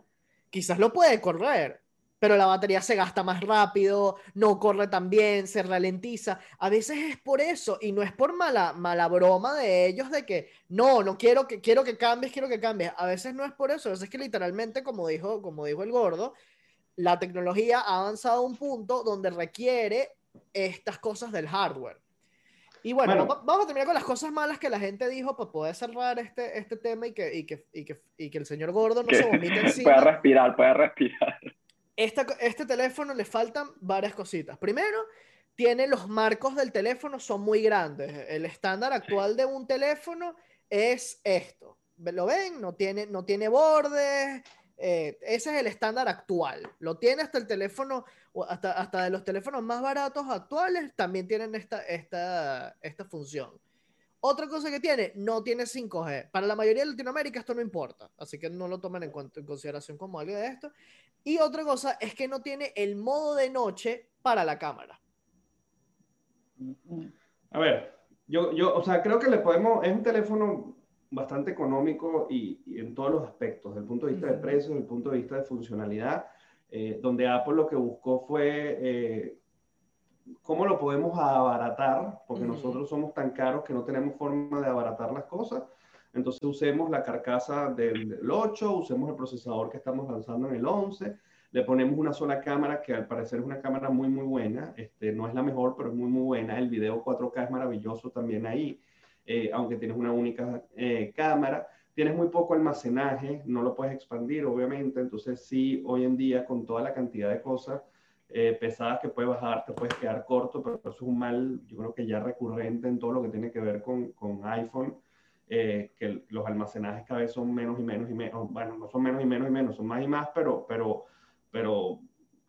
quizás lo puede correr, pero la batería se gasta más rápido, no corre tan bien, se ralentiza. A veces es por eso y no es por mala, mala broma de ellos de que no, no quiero que, quiero que cambies, quiero que cambies. A veces no es por eso, a veces es que literalmente, como dijo, como dijo el gordo, la tecnología ha avanzado a un punto donde requiere estas cosas del hardware. Y bueno, vamos a terminar con las cosas malas que la gente dijo para poder cerrar este, este tema y que, y que, y que, y que el señor gordo no se vomite encima. Puede respirar, puede respirar este teléfono le faltan varias cositas. Primero, tiene los marcos del teléfono, son muy grandes. El estándar actual de un teléfono es esto. ¿Lo ven? No tiene, no tiene bordes. Eh, ese es el estándar actual. Lo tiene hasta el teléfono, hasta, hasta de los teléfonos más baratos actuales, también tienen esta, esta, esta función. Otra cosa que tiene, no tiene 5G. Para la mayoría de Latinoamérica esto no importa, así que no lo tomen en, en consideración como algo de esto. Y otra cosa es que no tiene el modo de noche para la cámara. A ver, yo, yo, o sea, creo que le podemos, es un teléfono bastante económico y, en todos los aspectos, desde el punto de vista de precio, desde el punto de vista de funcionalidad, eh, donde Apple lo que buscó fue eh, cómo lo podemos abaratar, porque nosotros somos tan caros que no tenemos forma de abaratar las cosas. Entonces usemos la carcasa del, 8, usemos el procesador que estamos lanzando en el 11, le ponemos una sola cámara que al parecer es una cámara muy muy buena, este, no es la mejor, pero es muy muy buena, el video 4K es maravilloso también ahí, eh, aunque tienes una única eh, cámara, tienes muy poco almacenaje, no lo puedes expandir obviamente, entonces sí, hoy en día con toda la cantidad de cosas eh, pesadas que puedes bajar, te puedes quedar corto, pero eso es un mal, yo creo que ya recurrente en todo lo que tiene que ver con, con iPhone. Eh, que los almacenajes cada vez son menos y menos y menos, bueno, no son menos y menos y menos, son más y más, pero, pero, pero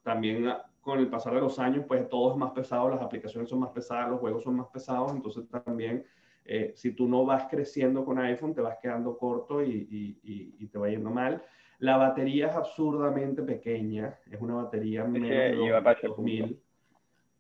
también con el pasar de los años, pues todo es más pesado, las aplicaciones son más pesadas, los juegos son más pesados, entonces también eh, si tú no vas creciendo con iPhone, te vas quedando corto y, y, y, te va yendo mal. La batería es absurdamente pequeña, es una batería menos de 2000.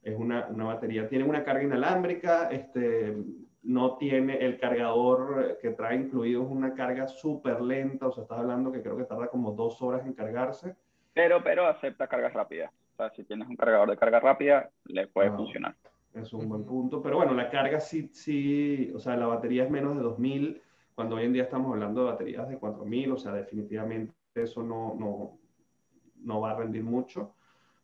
Es una, una batería, tiene una carga inalámbrica, este, no tiene el cargador que trae incluido es una carga súper lenta, o sea, estás hablando que creo que tarda como dos horas en cargarse. Pero, pero acepta cargas rápidas. O sea, si tienes un cargador de carga rápida, le puede ah, funcionar. Es un buen punto. Pero bueno, la carga sí, sí, o sea, la batería es menos de 2000, cuando hoy en día estamos hablando de baterías de 4000, o sea, definitivamente eso no, no, no va a rendir mucho.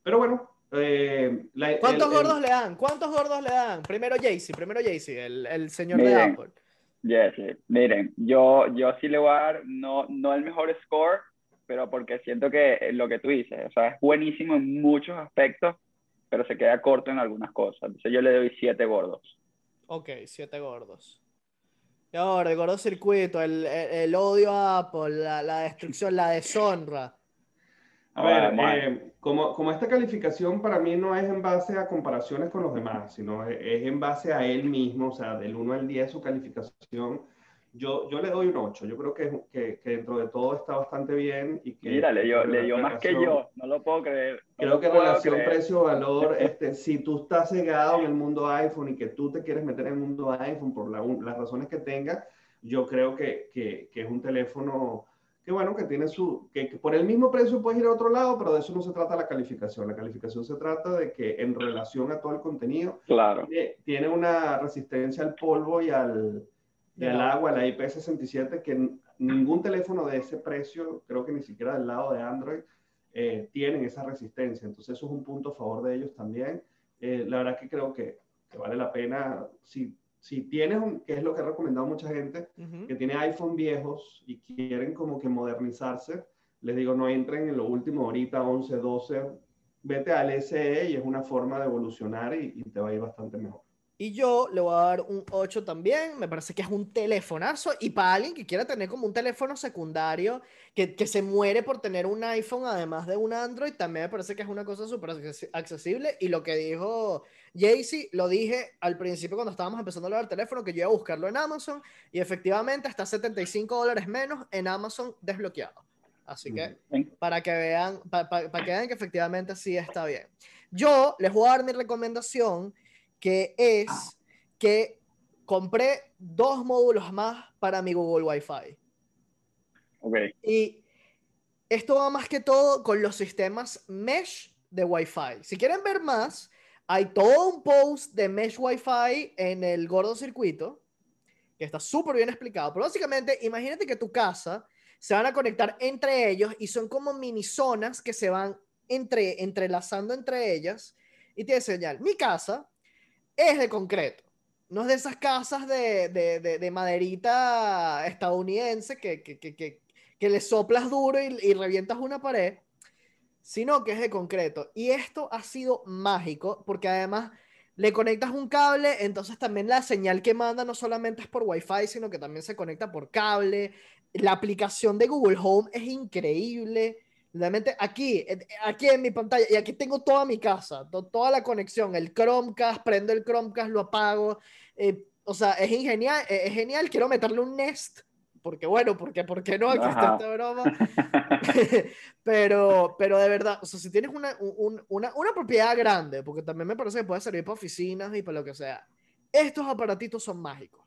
Pero bueno, eh, ¿Cuántos gordos le dan? ¿Cuántos gordos le dan? Primero Jaycee, primero Jaycee, el, el señor de Apple. Jesse, miren, yo, yo sí le voy a dar, no, no el mejor score, pero porque siento que lo que tú dices, o sea, es buenísimo en muchos aspectos, pero se queda corto en algunas cosas. Entonces yo le doy siete gordos. Ok, siete gordos. Y ahora, el gordo circuito, el, el, odio a Apple, la, la destrucción, la deshonra. A ver, eh, como, como, esta calificación para mí no es en base a comparaciones con los demás, sino es, en base a él mismo, o sea, del 1 al 10 su calificación, yo, yo le doy un 8. Yo creo que, que, que dentro de todo está bastante bien. Y que, Mira, le dio, le dio más que yo, no lo puedo creer. creo que relación precio-valor, este, si tú estás cegado en el mundo iPhone y que tú te quieres meter en el mundo iPhone por las razones que tengas, yo creo que, que es un teléfono que bueno, que tiene su, que, por el mismo precio puedes ir a otro lado, pero de eso no se trata la calificación. La calificación se trata de que en relación a todo el contenido, claro. tiene, una resistencia al polvo y al, y al agua, la IP67, que ningún teléfono de ese precio, creo que ni siquiera del lado de Android, eh, tienen esa resistencia. Entonces eso es un punto a favor de ellos también. Eh, la verdad que creo que, que vale la pena, si si tienes, un, que es lo que ha recomendado mucha gente, que tiene iPhone viejos y quieren como que modernizarse, les digo, no entren en lo último ahorita, 11, 12, vete al SE y es una forma de evolucionar y, te va a ir bastante mejor. Y yo le voy a dar un 8 también. Me parece que es un telefonazo. Y para alguien que quiera tener como un teléfono secundario, que, que se muere por tener un iPhone además de un Android, también me parece que es una cosa súper accesible. Y lo que dijo Jaycee, lo dije al principio cuando estábamos empezando a hablar del teléfono, que yo iba a buscarlo en Amazon. Y efectivamente está 75 dólares menos en Amazon desbloqueado. Así que para que vean, para, para que vean que efectivamente sí está bien. Yo les voy a dar mi recomendación que es que compré dos módulos más para mi Google Wi-Fi. Okay. Y esto va más que todo con los sistemas mesh de Wi-Fi. Si quieren ver más, hay todo un post de mesh Wi-Fi en el gordo circuito, que está súper bien explicado. Pero básicamente, imagínate que tu casa se van a conectar entre ellos y son como mini zonas que se van entre, entrelazando entre ellas. Y tiene señal. Mi casa es de concreto. No es de esas casas de, de, de, maderita estadounidense que, que, que, que, le soplas duro y, y revientas una pared, sino que es de concreto. Y esto ha sido mágico porque además le conectas un cable, entonces también la señal que manda no solamente es por Wi-Fi, sino que también se conecta por cable. La aplicación de Google Home es increíble. Realmente aquí, aquí en mi pantalla, y aquí tengo toda mi casa, toda la conexión, el Chromecast, prendo el Chromecast, lo apago. Eh, o sea, es genial, eh, es genial, quiero meterle un Nest, porque bueno, porque, ¿por qué no? Aquí está esta broma. pero, pero de verdad, o sea, si tienes una, una, una propiedad grande, porque también me parece que puede servir para oficinas y para lo que sea, estos aparatitos son mágicos.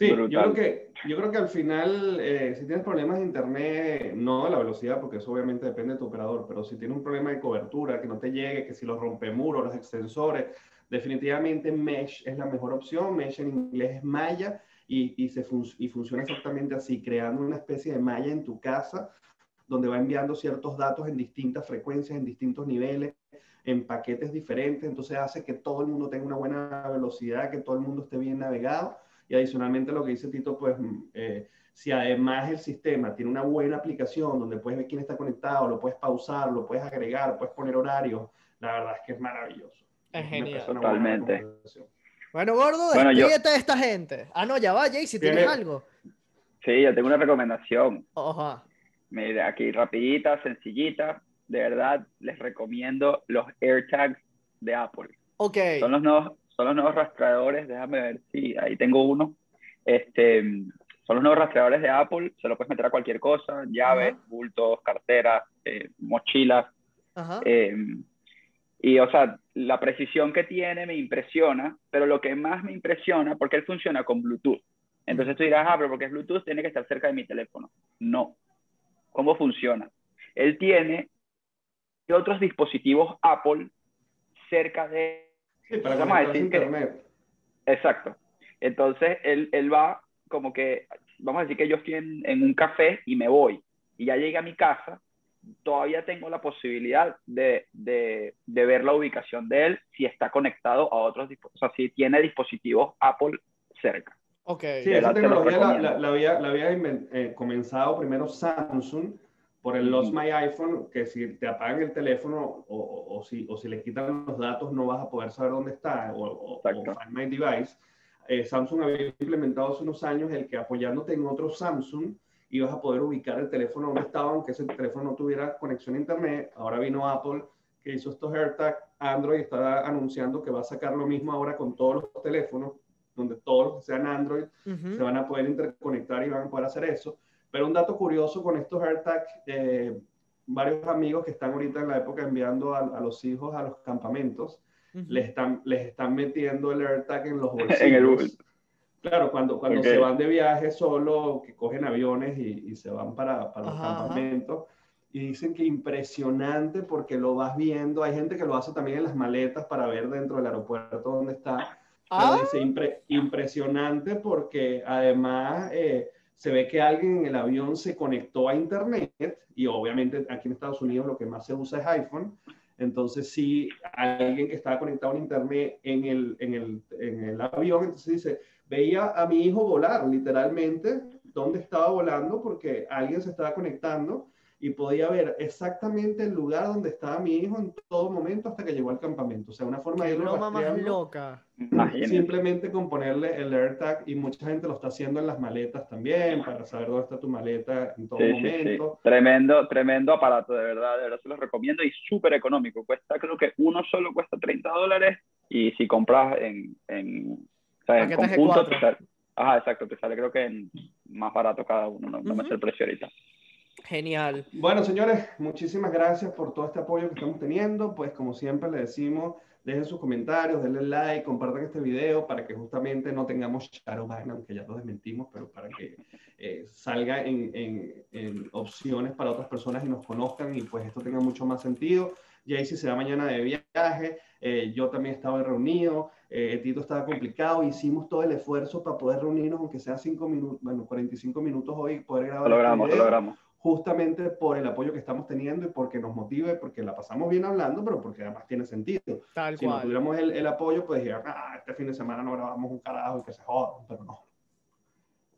Sí, yo creo, que, yo creo que al final, eh, si tienes problemas de internet, no de la velocidad, porque eso obviamente depende de tu operador, pero si tienes un problema de cobertura, que no te llegue, que si los rompemuros, los extensores, definitivamente Mesh es la mejor opción. Mesh en inglés es malla y, y, se y funciona exactamente así, creando una especie de malla en tu casa donde va enviando ciertos datos en distintas frecuencias, en distintos niveles, en paquetes diferentes, entonces hace que todo el mundo tenga una buena velocidad, que todo el mundo esté bien navegado y adicionalmente lo que dice Tito, pues mm, eh, si además el sistema tiene una buena aplicación donde puedes ver quién está conectado, lo puedes pausar, lo puedes agregar, puedes poner horarios, la verdad es que es maravilloso. Es genial. Totalmente. Bueno, gordo, bueno, despídete de esta gente. Ah, no, ya va, Jay, si tienes algo. Sí, yo tengo una recomendación. Ojo. Mira, aquí rapidita, sencillita. De verdad, les recomiendo los AirTags de Apple. Ok. Son los nuevos son los nuevos rastreadores, déjame ver si ahí tengo uno. Este, son los nuevos rastreadores de Apple, se lo puedes meter a cualquier cosa, llaves, bultos, carteras, eh, mochilas. Eh, y, o sea, la precisión que tiene me impresiona, pero lo que más me impresiona, porque él funciona con Bluetooth. Entonces tú dirás, ah, pero porque es Bluetooth, tiene que estar cerca de mi teléfono. No. ¿Cómo funciona? Él tiene otros dispositivos Apple cerca de Sí, para vamos internet. exacto. Entonces, él, él, va como que, vamos a decir que yo estoy en, un café y me voy, y ya llegué a mi casa, todavía tengo la posibilidad de, de, de ver la ubicación de él si está conectado a otros dispositivos, o sea, si tiene dispositivos Apple cerca. Ok. Sí, esa tecnología la, la, había, la había eh, comenzado primero Samsung, por el Lost My iPhone, que si te apagan el teléfono o, o, si, o si le quitan los datos no vas a poder saber dónde está, o, Find My Device. Eh, Samsung había implementado hace unos años el que apoyándote en otro Samsung ibas a poder ubicar el teléfono donde estaba, aunque ese teléfono no tuviera conexión a Internet. Ahora vino Apple, que hizo estos AirTag. Android está anunciando que va a sacar lo mismo ahora con todos los teléfonos, donde todos los que sean Android se van a poder interconectar y van a poder hacer eso. Pero un dato curioso con estos AirTag, eh, varios amigos que están ahorita en la época enviando a, los hijos a los campamentos, les, están, les están metiendo el AirTag en los bolsillos. en el Claro, cuando, cuando se van de viaje solo, que cogen aviones y, se van para, para los campamentos. Y dicen que impresionante porque lo vas viendo. Hay gente que lo hace también en las maletas para ver dentro del aeropuerto dónde está. Ah. dice impresionante porque además eh, se ve que alguien en el avión se conectó a Internet y obviamente aquí en Estados Unidos lo que más se usa es iPhone. Entonces, si alguien que estaba conectado a Internet en el, en el, en el avión, entonces dice, veía a mi hijo volar literalmente, dónde estaba volando porque alguien se estaba conectando y podía ver exactamente el lugar donde estaba mi hijo en todo momento hasta que llegó al campamento. O sea, una forma de irlo más loca. Simplemente con ponerle el AirTag y mucha gente lo está haciendo en las maletas también para saber dónde está tu maleta en todo momento. Tremendo, tremendo aparato, de verdad, de verdad se los recomiendo y súper económico. Cuesta, creo que uno solo cuesta 30 dólares y si compras en, en, o sea, en conjunto, te sale, ajá, exacto, te sale creo que en más barato cada uno, no, no me sé el precio ahorita. Genial. Bueno, señores, muchísimas gracias por todo este apoyo que estamos teniendo. Pues como siempre le decimos, dejen sus comentarios, denle like, compartan este video para que justamente no tengamos Shadowban, aunque ya lo desmentimos, pero para que eh, salga en, en, en, opciones para otras personas y nos conozcan y pues esto tenga mucho más sentido. Jaycee se va mañana de viaje, eh, yo también estaba reunido, eh, Tito estaba complicado, hicimos todo el esfuerzo para poder reunirnos, aunque sea 5 minutos, bueno, 45 minutos hoy, poder grabar. Lo logramos, este lo logramos justamente por el apoyo que estamos teniendo y porque nos motive, porque la pasamos bien hablando, pero porque además tiene sentido. Tal si no tuviéramos el, el, apoyo, pues diría, ah, este fin de semana no grabamos un carajo y que se jodan, pero no.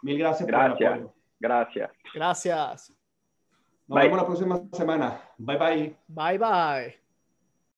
Mil gracias, gracias por el apoyo. Gracias. Gracias. Nos vemos la próxima semana. Bye bye. Bye bye.